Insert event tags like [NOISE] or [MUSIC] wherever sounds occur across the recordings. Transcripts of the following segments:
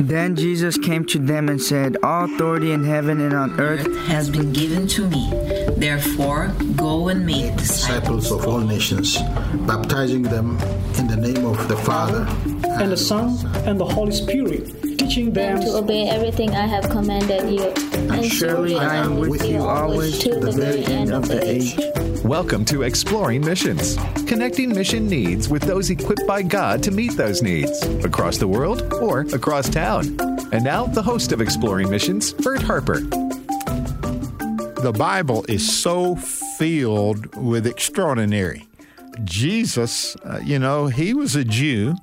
Then Jesus came to them and said, All authority in heaven and on earth has been given to me. Therefore, go and make disciples of all nations, baptizing them in the name of the Father and the Son and the Holy Spirit teaching them to obey everything I have commanded you. And, and surely I am with you always to the very end of the age. Welcome to Exploring Missions, connecting mission needs with those equipped by God to meet those needs across the world or across town. And now, the host of Exploring Missions, Bert Harper. The Bible is so filled with extraordinary. Jesus, uh, you know, he was a Jew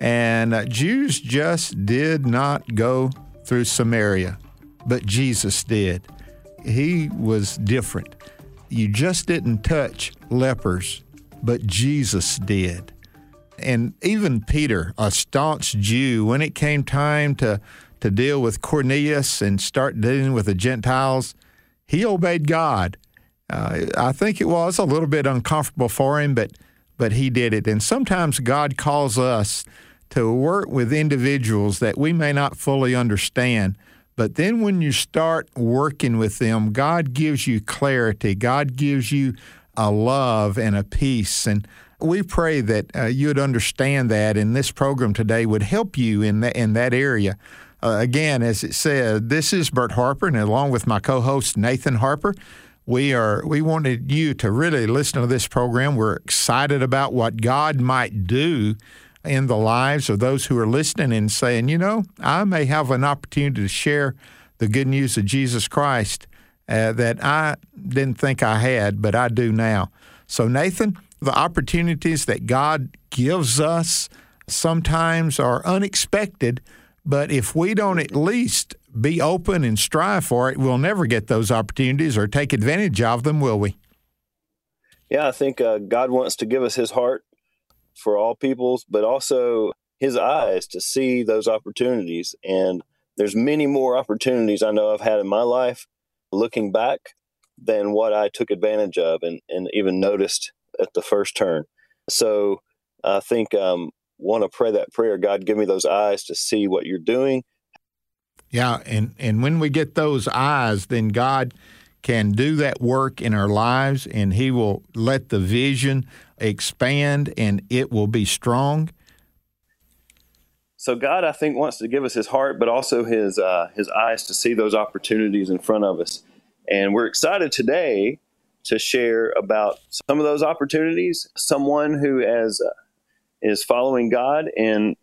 and uh, Jews just did not go through Samaria, but Jesus did. He was different. You just didn't touch lepers, but Jesus did. And even Peter, a staunch Jew, when it came time to, to deal with Cornelius and start dealing with the Gentiles, he obeyed God. Uh, I think it was a little bit uncomfortable for him, but but he did it. And sometimes God calls us to work with individuals that we may not fully understand. But then when you start working with them, God gives you clarity, God gives you a love and a peace. And we pray that uh, you'd understand that, and this program today would help you in that, in that area. Uh, again, as it said, this is Bert Harper, and along with my co-host Nathan Harper, we are we wanted you to really listen to this program. We're excited about what God might do in the lives of those who are listening and saying, you know, I may have an opportunity to share the good news of Jesus Christ uh, that I didn't think I had, but I do now. So, Nathan, the opportunities that God gives us sometimes are unexpected, but if we don't at least be open and strive for it, we'll never get those opportunities or take advantage of them, will we? Yeah, I think uh, God wants to give us His heart for all peoples, but also his eyes to see those opportunities. And there's many more opportunities I know I've had in my life looking back than what I took advantage of and, and even noticed at the first turn. So I think um, want to pray that prayer, God, give me those eyes to see what you're doing. Yeah, and, and when we get those eyes, then God can do that work in our lives and He will let the vision expand and it will be strong. So God, I think, wants to give us His heart, but also His uh, His eyes to see those opportunities in front of us. And we're excited today to share about some of those opportunities. Someone who has uh, is following God and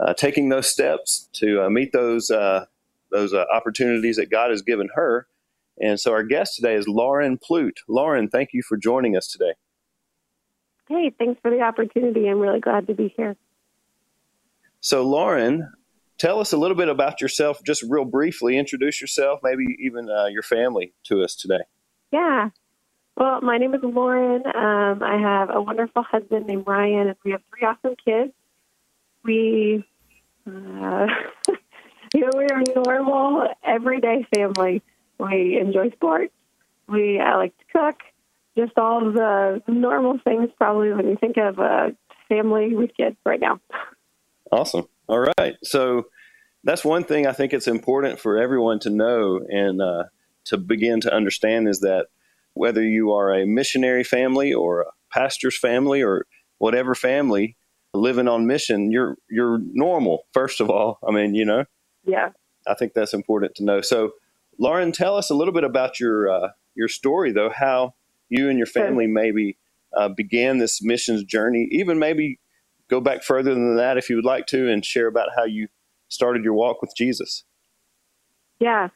uh, taking those steps to uh, meet those uh, those uh, opportunities that God has given her and so our guest today is Lauren Plute. Lauren, thank you for joining us today. Hey, thanks for the opportunity. I'm really glad to be here. So, Lauren, tell us a little bit about yourself, just real briefly. Introduce yourself, maybe even uh, your family to us today. Yeah. Well, my name is Lauren. Um, I have a wonderful husband named Ryan, and we have three awesome kids. We, uh, [LAUGHS] you know, we're a normal, everyday family. We enjoy sports. We I like to cook. Just all the normal things, probably when you think of a family with kids right now. Awesome. All right. So that's one thing I think it's important for everyone to know and uh, to begin to understand is that whether you are a missionary family or a pastor's family or whatever family living on mission, you're you're normal. First of all, I mean, you know. Yeah. I think that's important to know. So Lauren, tell us a little bit about your uh, your story, though. How you and your family maybe uh, began this missions journey. Even maybe go back further than that, if you would like to, and share about how you started your walk with Jesus. Yeah.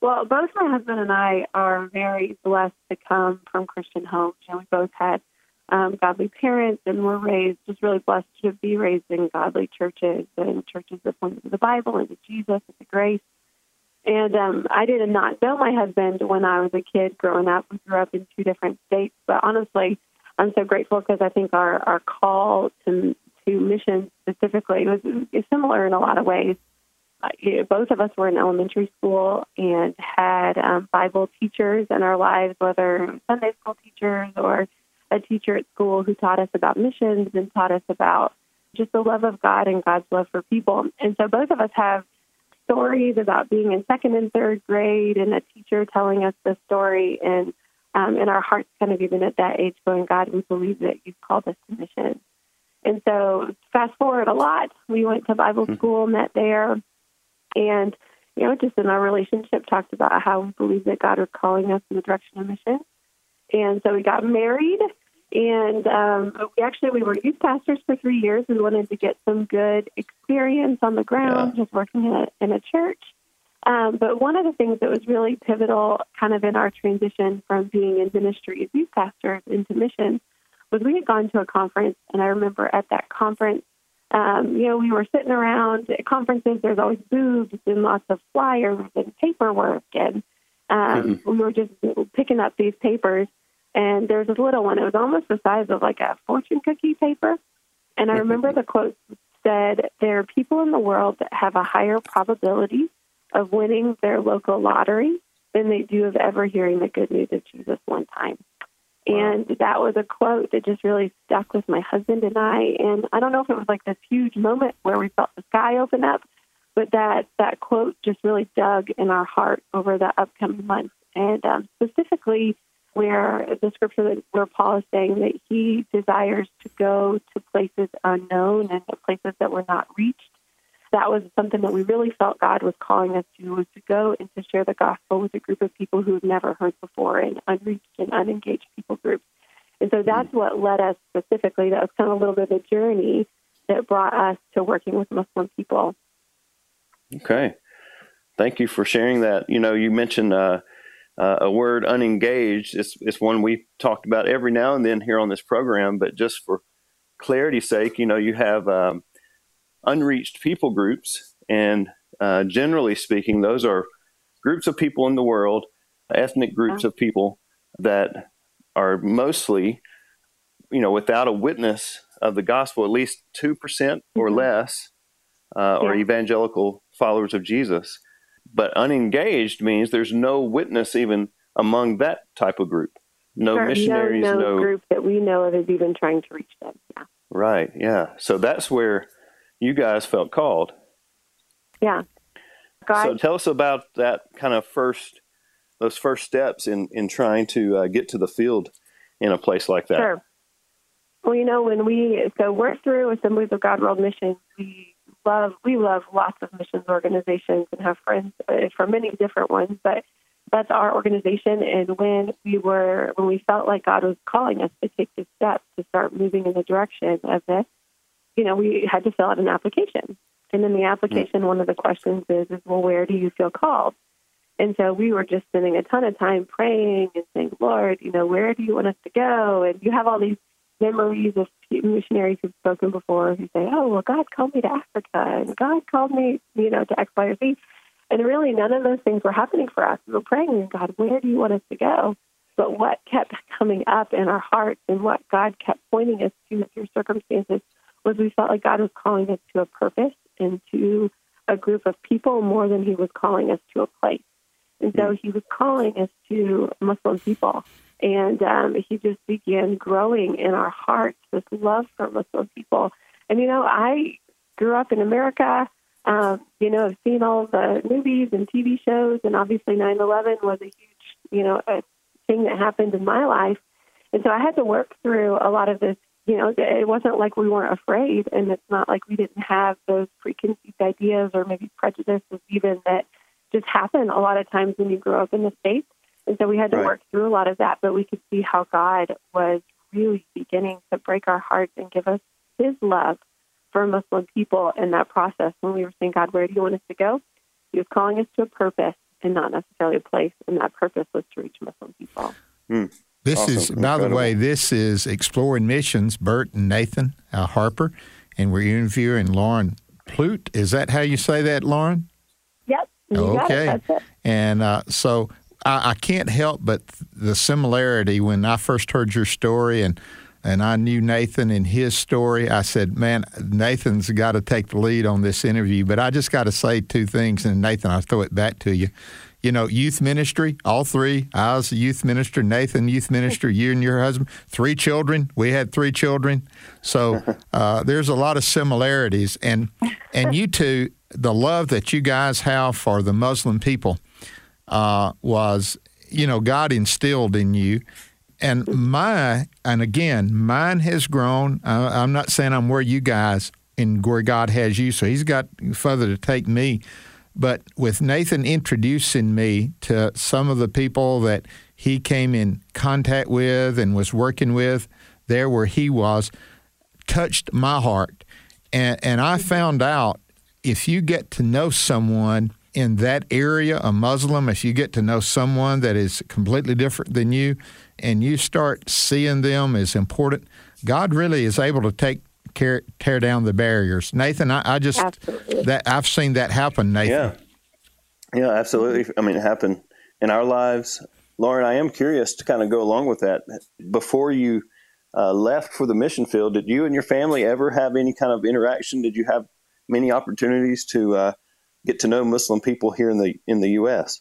Well, both my husband and I are very blessed to come from Christian homes. You know, we both had um, godly parents and were raised just really blessed to be raised in godly churches and churches that point to the Bible and to Jesus and to grace. And um, I did not know my husband when I was a kid growing up. We grew up in two different states, but honestly, I'm so grateful because I think our, our call to to mission specifically was is similar in a lot of ways. Both of us were in elementary school and had um, Bible teachers in our lives, whether Sunday school teachers or a teacher at school who taught us about missions and taught us about just the love of God and God's love for people. And so both of us have stories about being in second and third grade and a teacher telling us the story and um, in our hearts kind of even at that age going, God, we believe that you've called us to mission. And so fast forward a lot, we went to Bible mm-hmm. school, met there, and, you know, just in our relationship talked about how we believe that God was calling us in the direction of mission. And so we got married and um, we actually we were youth pastors for three years. We wanted to get some good experience on the ground, yeah. just working in a, in a church. Um, but one of the things that was really pivotal, kind of in our transition from being in ministry as youth pastors into mission, was we had gone to a conference, and I remember at that conference, um, you know, we were sitting around at conferences. There's always booths and lots of flyers and paperwork, and um, mm-hmm. we were just picking up these papers and there was this little one. It was almost the size of like a fortune cookie paper. And I remember the quote said, There are people in the world that have a higher probability of winning their local lottery than they do of ever hearing the good news of Jesus one time. And that was a quote that just really stuck with my husband and I. And I don't know if it was like this huge moment where we felt the sky open up, but that, that quote just really dug in our heart over the upcoming months. And um, specifically, where the scripture that where Paul is saying that he desires to go to places unknown and to places that were not reached. That was something that we really felt God was calling us to was to go and to share the gospel with a group of people who had never heard before and unreached and unengaged people groups. And so that's what led us specifically. That was kind of a little bit of a journey that brought us to working with Muslim people. Okay. Thank you for sharing that. You know, you mentioned uh, uh, a word unengaged is, is one we've talked about every now and then here on this program, but just for clarity's sake, you know, you have um, unreached people groups, and uh, generally speaking, those are groups of people in the world, ethnic groups of people that are mostly, you know, without a witness of the gospel, at least 2% or mm-hmm. less uh, yeah. are evangelical followers of Jesus. But unengaged means there's no witness even among that type of group. No sure, missionaries, no, no, no, group that we know of is even trying to reach them. Yeah. Right. Yeah. So that's where you guys felt called. Yeah. God. So tell us about that kind of first, those first steps in in trying to uh, get to the field in a place like that. Sure. Well, you know, when we so we're through Assemblies of God World Mission, we love we love lots of missions organizations and have friends uh, from many different ones, but that's our organization. And when we were when we felt like God was calling us to take this step to start moving in the direction of this, you know, we had to fill out an application. And in the application, one of the questions is, is well, where do you feel called? And so we were just spending a ton of time praying and saying, Lord, you know, where do you want us to go? And you have all these memories of missionaries who've spoken before who say, "Oh, well, God called me to Africa, and God called me, you know, to X, Y, or Z," and really none of those things were happening for us. We were praying, "God, where do you want us to go?" But what kept coming up in our hearts, and what God kept pointing us to through circumstances, was we felt like God was calling us to a purpose and to a group of people more than He was calling us to a place. And so hmm. He was calling us to Muslim people and um, he just began growing in our hearts this love for Muslim people. And, you know, I grew up in America. Um, you know, I've seen all the movies and TV shows, and obviously 9 11 was a huge, you know, a thing that happened in my life. And so I had to work through a lot of this. You know, it wasn't like we weren't afraid, and it's not like we didn't have those preconceived ideas or maybe prejudices even that just happen a lot of times when you grow up in the States. And so we had to right. work through a lot of that, but we could see how God was really beginning to break our hearts and give us his love for Muslim people in that process when we were saying, God, where do you want us to go? He was calling us to a purpose and not necessarily a place, and that purpose was to reach Muslim people. Mm. This awesome. is, Incredible. by the way, this is Exploring Missions, Bert and Nathan uh, Harper, and we're interviewing Lauren Plute. Is that how you say that, Lauren? Yep. okay. And uh, so I, I can't help but the similarity when I first heard your story and and I knew Nathan and his story. I said, "Man, Nathan's got to take the lead on this interview." But I just got to say two things, and Nathan, I'll throw it back to you. You know, youth ministry, all three. I was a youth minister, Nathan, youth minister, [LAUGHS] you and your husband, three children. We had three children, so [LAUGHS] uh, there's a lot of similarities. And and you two, the love that you guys have for the Muslim people uh, was, you know, God instilled in you. And my, and again, mine has grown. I, I'm not saying I'm where you guys and where God has you, so He's got further to take me. But with Nathan introducing me to some of the people that he came in contact with and was working with there where he was, touched my heart. And, and I found out if you get to know someone in that area, a Muslim, if you get to know someone that is completely different than you, and you start seeing them as important, God really is able to take care, tear down the barriers. Nathan, I, I just Absolutely. that I've seen that happen. Nathan, Yeah. Yeah, absolutely. I mean, it happened in our lives. Lauren, I am curious to kind of go along with that. Before you uh, left for the mission field, did you and your family ever have any kind of interaction? Did you have many opportunities to uh, get to know Muslim people here in the in the U.S.?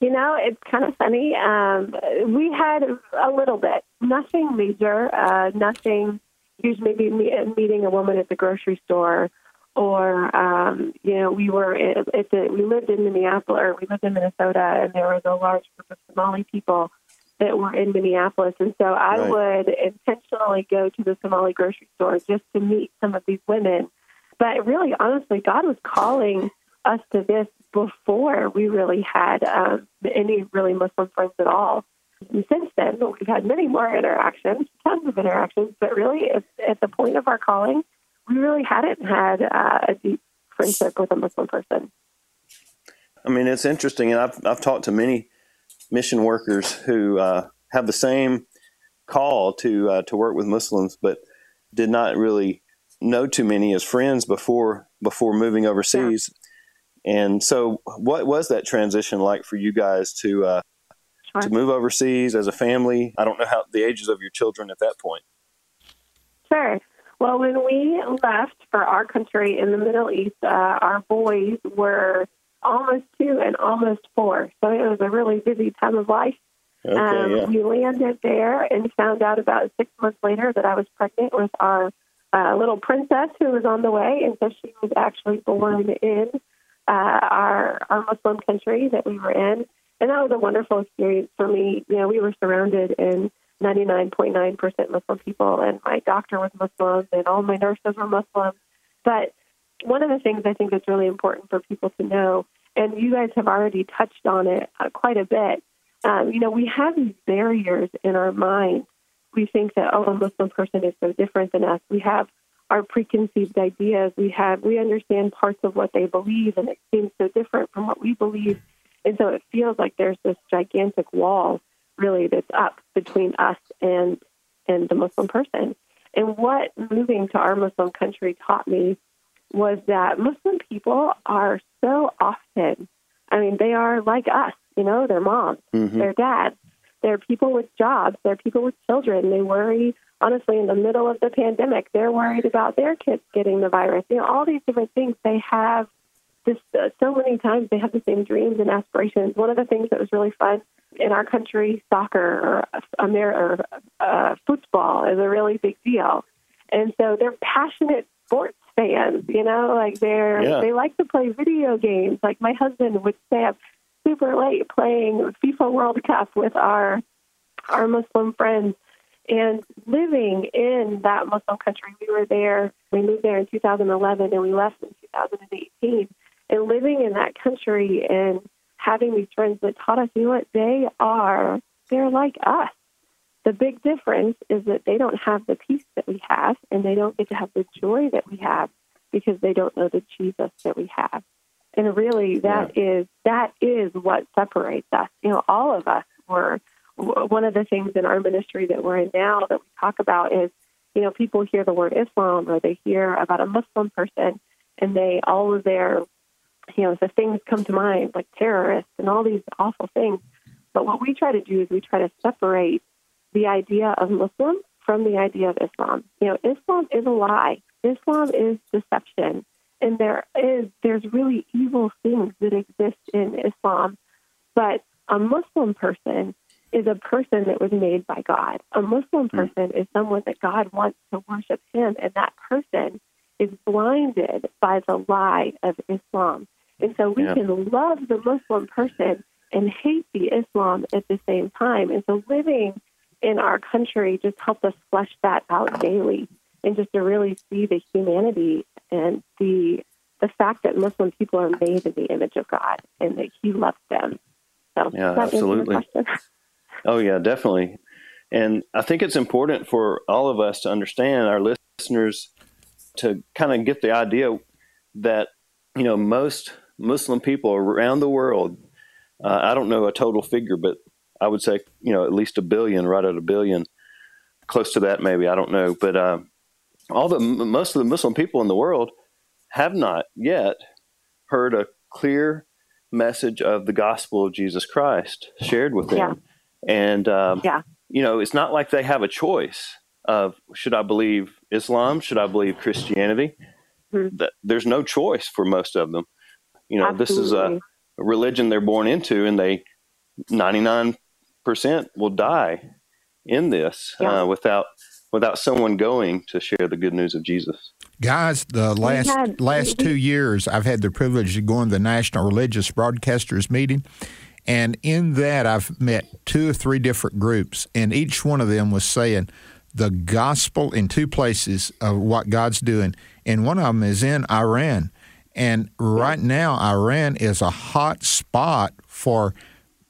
You know, it's kind of funny. Um, we had a little bit, nothing major, uh, nothing. Usually, maybe me- meeting a woman at the grocery store, or um, you know, we were at at the, we lived in Minneapolis, or we lived in Minnesota, and there was a large group of Somali people that were in Minneapolis, and so I Right. would intentionally go to the Somali grocery store just to meet some of these women. But really, honestly, God was calling us to this before we really had um, any really Muslim friends at all. And since then, we've had many more interactions, tons of interactions, but really, at, the point of our calling, we really hadn't had uh, a deep friendship with a Muslim person. I mean, it's interesting, and I've I've talked to many mission workers who uh, have the same call to uh, to work with Muslims, but did not really know too many as friends before before moving overseas. And so, what was that transition like for you guys to uh, Sure. to move overseas as a family? I don't know how the ages of your children at that point. Sure. Well, when we left for our country in the Middle East, uh, our boys were almost two and almost four. So it was a really busy time of life. Okay, um, yeah. We landed there and found out about six months later that I was pregnant with our uh, little princess who was on the way. And so she was actually born in uh, our, our Muslim country that we were in. And that was a wonderful experience for me. You know, we were surrounded in 99.9% Muslim people, and my doctor was Muslim, and all my nurses were Muslim. But one of the things I think that's really important for people to know, and you guys have already touched on it uh, quite a bit, um, you know, we have these barriers in our mind. We think that, oh, a Muslim person is so different than us. We have our preconceived ideas. We have, we understand parts of what they believe, and it seems so different from what we believe. And so it feels like there's this gigantic wall really that's up between us and and the Muslim person. And what moving to our Muslim country taught me was that Muslim people are so often, I mean, they are like us, you know, they're moms, Mhm. they're dads, they're people with jobs, they're people with children. They worry, honestly, in the middle of the pandemic, they're worried about their kids getting the virus. You know, all these different things. They have this, uh, so many times they have the same dreams and aspirations. One of the things that was really fun in our country, soccer or, Amer- or uh, football is a really big deal. And so they're passionate sports fans, you know, like they're, Yeah. they like to play video games. Like my husband would stay up super late playing FIFA World Cup with our, our Muslim friends and living in that Muslim country. We were there, we moved there in 2011 and we left in 2018. And living in that country and having these friends that taught us, you know what, they are, they're like us. The big difference is that they don't have the peace that we have and they don't get to have the joy that we have because they don't know the Jesus that we have. And really, that is that is what separates us. You know, all of us were one of the things in our ministry that we're in now that we talk about is, you know, people hear the word Islam or they hear about a Muslim person, and they all of their, you know, the things come to mind like terrorists and all these awful things. But what we try to do is we try to separate the idea of Muslim from the idea of Islam. You know, Islam is a lie. Islam is deception. And there is there's really evil things that exist in Islam. But a Muslim person is a person that was made by God. A Muslim hmm. person is someone that God wants to worship him, and that person is blinded by the lie of Islam. And so we Yeah. can love the Muslim person and hate the Islam at the same time. And so living in our country just helps us flesh that out daily and just to really see the humanity and the the fact that Muslim people are made in the image of God and that He loves them. So Yeah, does that answer your absolutely. [LAUGHS] Oh, yeah, definitely. And I think it's important for all of us to understand, our listeners, to kind of get the idea that, you know, most Muslim people around the world, uh, I don't know a total figure, but I would say, you know, at least a billion, right at a billion, close to that maybe, I don't know. But uh, all the most of the Muslim people in the world have not yet heard a clear message of the gospel of Jesus Christ shared with them. Yeah. And, um, Yeah. you know, it's not like they have a choice of should I believe Islam? Should I believe Christianity? Mhm. That There's no choice for most of them. You know, this is a, a religion they're born into, and they 99% will die in this Yeah. uh, without without someone going to share the good news of Jesus. Guys, the last had- last two years, I've had the privilege of going to the National Religious Broadcasters meeting, and in that, I've met two or three different groups, and each one of them was saying the gospel in two places of what God's doing, and one of them is in Iran, and right now, Iran is a hot spot for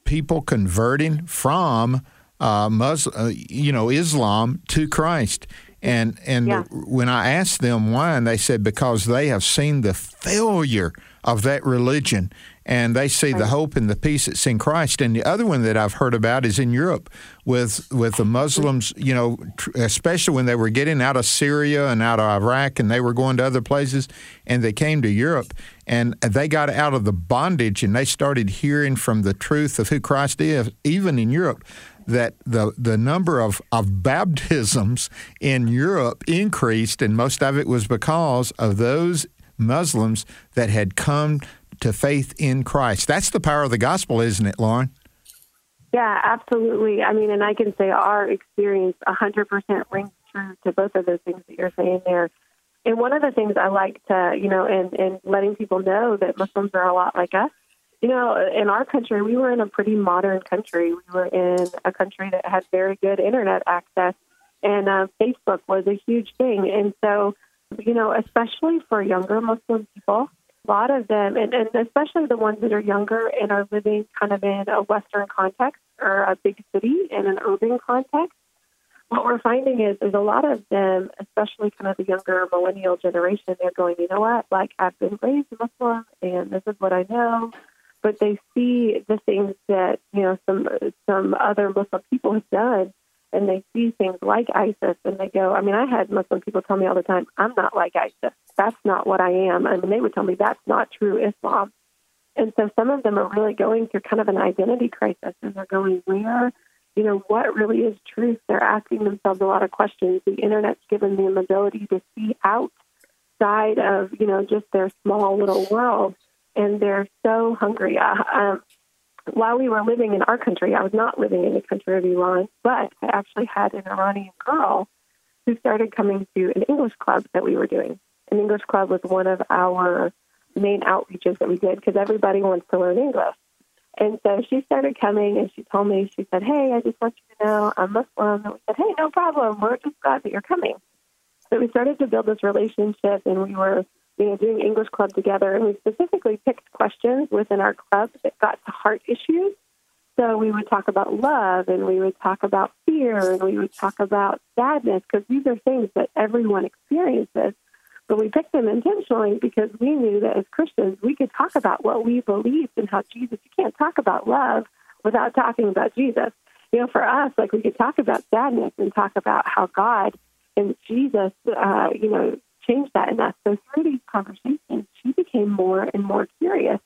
people converting from uh, Muslim, uh, you know, Islam to Christ. And and Yeah. when I asked them why, and they said because they have seen the failure of that religion, and they see the hope and the peace that's in Christ. And the other one that I've heard about is in Europe with with the Muslims, you know, tr- especially when they were getting out of Syria and out of Iraq, and they were going to other places, and they came to Europe, and they got out of the bondage, and they started hearing from the truth of who Christ is, even in Europe that the the number of, of baptisms in Europe increased, and most of it was because of those Muslims that had come to faith in Christ. That's the power of the gospel, isn't it, Lauren? Yeah, absolutely. I mean, and I can say our experience 100% rings true to both of those things that you're saying there. And one of the things I like to, you know, and, and letting people know that Muslims are a lot like us. You know, in our country, we were in a pretty modern country. We were in a country that had very good internet access, and uh, Facebook was a huge thing. And so, you know, especially for younger Muslim people, a lot of them, and, and especially the ones that are younger and are living kind of in a Western context or a big city in an urban context, what we're finding is there's a lot of them, especially kind of the younger millennial generation, they're going, you know what, like I've been raised Muslim and this is what I know. But they see the things that, you know, some some other Muslim people have done and they see things like ISIS and they go, I mean, I had Muslim people tell me all the time, I'm not like ISIS. That's not what I am. I mean, they would tell me that's not true Islam. And so some of them are really going through kind of an identity crisis and they're going, where, you know, what really is truth? They're asking themselves a lot of questions. The internet's given them the ability to see outside of, you know, just their small little world. And they're so hungry. Uh, um, while we were living in our country, I was not living in the country of Iran, but I actually had an Iranian girl who started coming to an English club that we were doing. An English club was one of our main outreaches that we did because everybody wants to learn English. And so she started coming and she told me, she said, Hey, I just want you to know I'm Muslim. And we said, Hey, no problem. We're just glad that you're coming. So we started to build this relationship and we were, you know, doing English club together. And we specifically picked questions within our club that got to heart issues. So we would talk about love and we would talk about fear and we would talk about sadness because these are things that everyone experiences. But we picked them intentionally because we knew that as Christians, we could talk about what we believed and how Jesus, you can't talk about love without talking about Jesus. You know, for us, like we could talk about sadness and talk about how God and Jesus, uh, you know, changed that in us. So through these conversations, she became more and more curious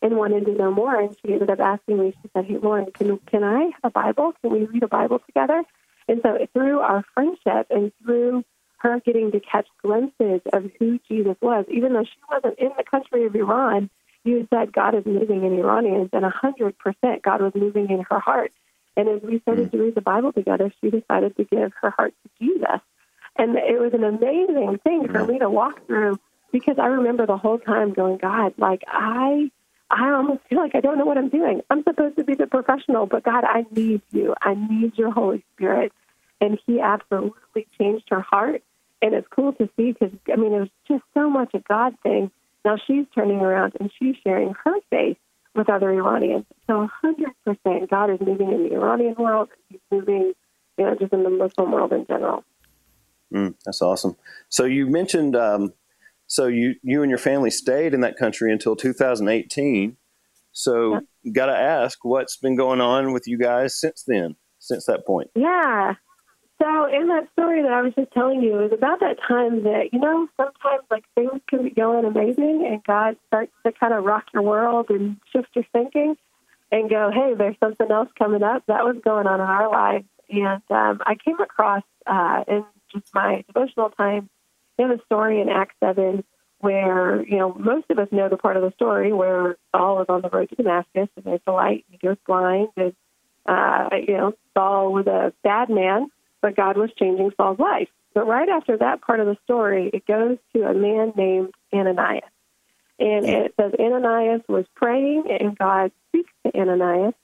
and wanted to know more. And she ended up asking me, she said, Hey, Lauren, can, can I have a Bible? Can we read a Bible together? And so through our friendship and through her getting to catch glimpses of who Jesus was, even though she wasn't in the country of Iran, you said God is moving in Iranians, and 100% God was moving in her heart. And as we started hmm. to read the Bible together, she decided to give her heart to Jesus. And it was an amazing thing for me to walk through because I remember the whole time going, God, like I I almost feel like I don't know what I'm doing. I'm supposed to be the professional, but God, I need you. I need your Holy Spirit. And He absolutely changed her heart. And it's cool to see because, I mean, it was just so much a God thing. Now she's turning around and she's sharing her faith with other Iranians. So 100% God is moving in the Iranian world. He's moving, you know, just in the Muslim world in general. Mm, that's awesome. So you mentioned um, so you you and your family stayed in that country until 2018. So yeah. got to ask, what's been going on with you guys since then, since that point? Yeah. So in that story that I was just telling you, it was about that time that you know sometimes like things can be going amazing, and God starts to kind of rock your world and shift your thinking, and go, hey, there's something else coming up. That was going on in our lives, and um, I came across uh, in just my devotional time in a story in Acts 7 where, you know, most of us know the part of the story where Saul is on the road to Damascus and there's a light and he goes blind. And, uh, you know, Saul was a bad man, but God was changing Saul's life. But right after that part of the story, it goes to a man named Ananias. And it says Ananias was praying, and God speaks to Ananias.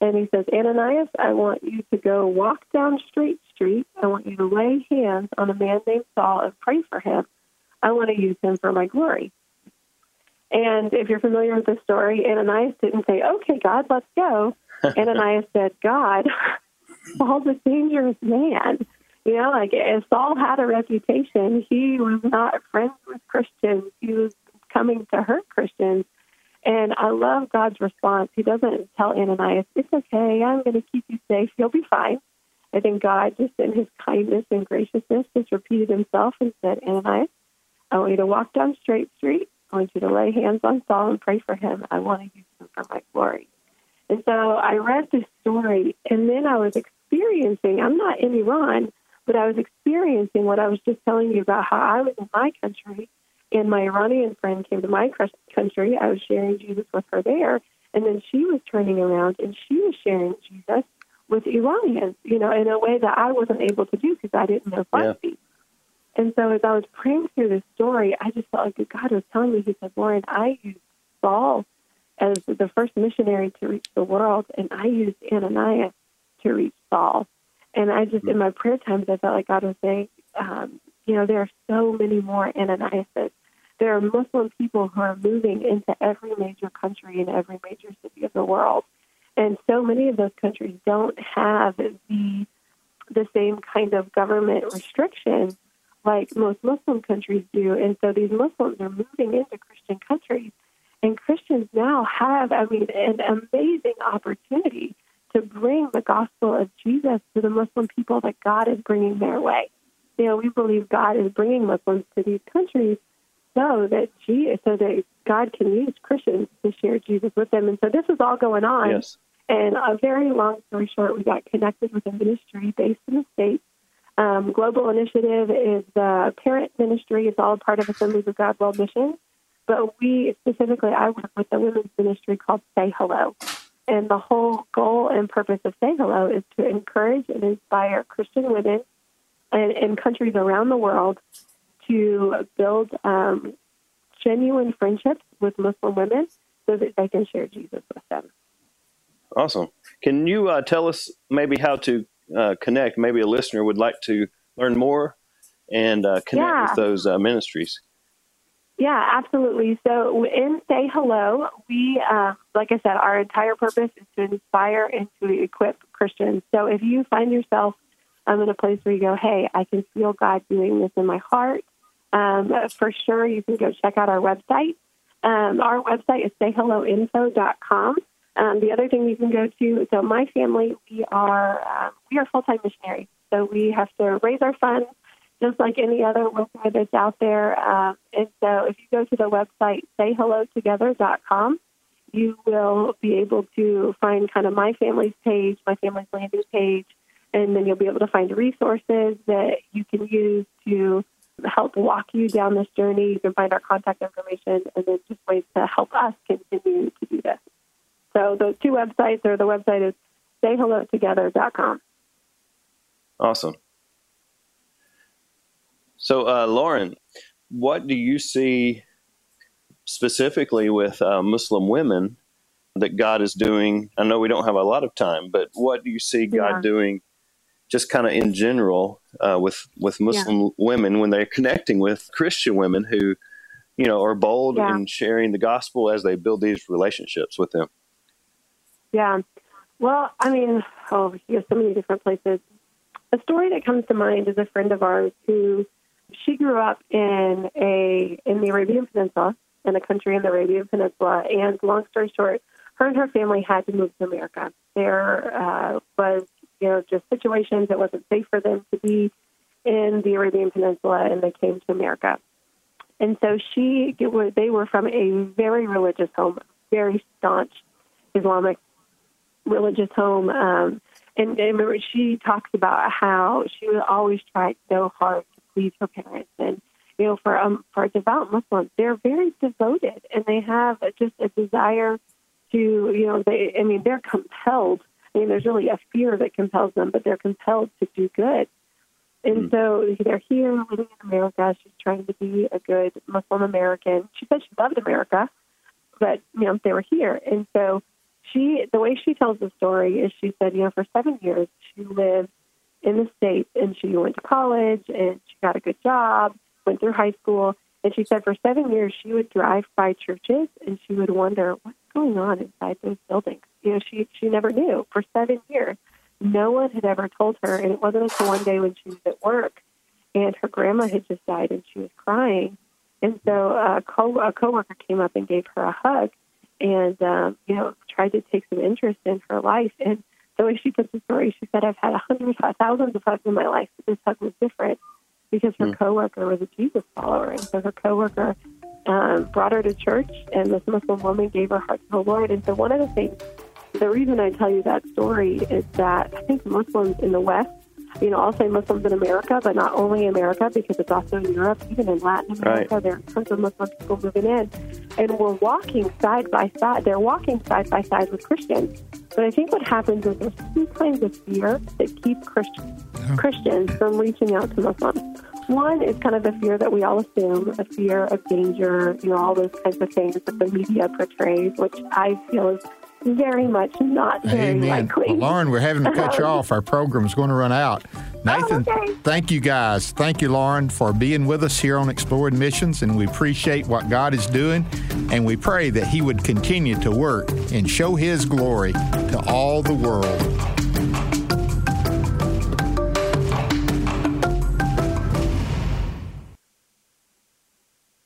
And he says, Ananias, I want you to go walk down Straight Street. I want you to lay hands on a man named Saul and pray for him. I want to use him for my glory. And if you're familiar with the story, Ananias didn't say, Okay, God, let's go. [LAUGHS] Ananias said, God, [LAUGHS] Saul's a dangerous man. You know, like if Saul had a reputation, he was not friends with Christians. He was coming to hurt Christians. And I love God's response. He doesn't tell Ananias, it's okay, I'm going to keep you safe, you'll be fine. I think God, just in his kindness and graciousness, just repeated himself and said, Ananias, I want you to walk down Straight Street. I want you to lay hands on Saul and pray for him. I want to use him for my glory. And so I read this story, and then I was experiencing, I'm not in Iran, but I was experiencing what I was just telling you about how I was in my country and my Iranian friend came to my country. I was sharing Jesus with her there, and then she was turning around and she was sharing Jesus with Iranians, you know, in a way that I wasn't able to do because I didn't know Farsi. Yeah. And so as I was praying through this story, I just felt like God was telling me, He said, Lauren, I used Saul as the first missionary to reach the world, and I used Ananias to reach Saul. And I just, in my prayer times, I felt like God was saying, um, you know, there are so many more Ananiases. There are Muslim people who are moving into every major country and every major city of the world. And so many of those countries don't have the the same kind of government restrictions like most Muslim countries do. And so these Muslims are moving into Christian countries. And Christians now have, I mean, an amazing opportunity to bring the gospel of Jesus to the Muslim people that God is bringing their way you know, we believe God is bringing Muslims to these countries so that Jesus, so that God can use Christians to share Jesus with them. And so this is all going on. Yes. And a very long story short, we got connected with a ministry based in the States. Um, Global Initiative is the parent ministry. It's all part of Assemblies of God World Mission. But we specifically, I work with a women's ministry called Say Hello. And the whole goal and purpose of Say Hello is to encourage and inspire Christian women in, in countries around the world to build um, genuine friendships with Muslim women so that they can share Jesus with them. Awesome. Can you uh, tell us maybe how to uh, connect? Maybe a listener would like to learn more and uh, connect yeah. with those uh, ministries. Yeah, absolutely. So in Say Hello, we, uh, like I said, our entire purpose is to inspire and to equip Christians. So if you find yourself I'm in a place where you go, hey, I can feel God doing this in my heart. Um, for sure, you can go check out our website. Um, our website is sayhelloinfo.com. Um, the other thing you can go to, so my family, we are uh, we are full time missionaries, so we have to raise our funds just like any other worker that's out there. Um, and so, if you go to the website sayhellotogether.com, you will be able to find kind of my family's page, my family's landing page, and then you'll be able to find resources that you can use to help walk you down this journey. You can find our contact information and then just ways to help us continue to do this. So those two websites, or the website is sayhellotogether.com. Awesome. So, uh, Lauren, what do you see specifically with uh, Muslim women that God is doing? I know we don't have a lot of time, but what do you see God Yeah. doing, just kind of in general, uh, with with Muslim women when they're connecting with Christian women who, you know, are bold Yeah. in sharing the gospel as they build these relationships with them? Yeah. Well, I mean, oh, you have so many different places. A story that comes to mind is a friend of ours who she grew up in a in the Arabian Peninsula, in a country in the Arabian Peninsula, and long story short, her and her family had to move to America. There uh, was, you know, just situations it wasn't safe for them to be in the Arabian Peninsula, and they came to America. And so she, they were from a very religious home, very staunch Islamic religious home. Um, and, and remember, she talks about how she would always try so hard to please her parents. And, you know, for, um, for a devout Muslim, they're very devoted and they have just a desire to, you know, they, I mean, they're compelled. I mean, there's really a fear that compels them, but they're compelled to do good. And so they're here living in America. She's trying to be a good Muslim American. She said she loved America, but you know they were here, and so she the way she tells the story is she said you know for seven years she lived in the states and she went to college and she got a good job, went through high school, and she said for seven years she would drive by churches and she would wonder what's going on inside those buildings. You know she she never knew for seven years. No one had ever told her, and it wasn't until one day when she was at work and her grandma had just died and she was crying. And so a, co- a coworker came up and gave her a hug and, um, you know, tried to take some interest in her life. And the way she puts the story, she said, I've had a hundred, thousands of hugs in my life, but this hug was different because her coworker was a Jesus follower. And so her coworker um, brought her to church and this Muslim woman gave her heart to the Lord. And so one of the things, the reason I tell you that story is that I think Muslims in the West you know, I'll say Muslims in America, but not only America because it's also in Europe, even in Latin America. Right. There are tons of Muslim people moving in, and we're walking side by side. They're walking side by side with Christians. But I think what happens is there's two kinds of fear that keep Christians uh-huh. Christians from reaching out to Muslims. One is kind of the fear that we all assume, a fear of danger, you know, all those kinds of things that the media portrays, which I feel is very much not very Amen. likely. Well, Lauren, we're having to cut you [LAUGHS] off. Our program's going to run out. Oh, Nathan, Oh, okay. thank you guys. Thank you, Lauren, for being with us here on Exploring Missions, and we appreciate what God is doing, and we pray that He would continue to work and show His glory to all the world.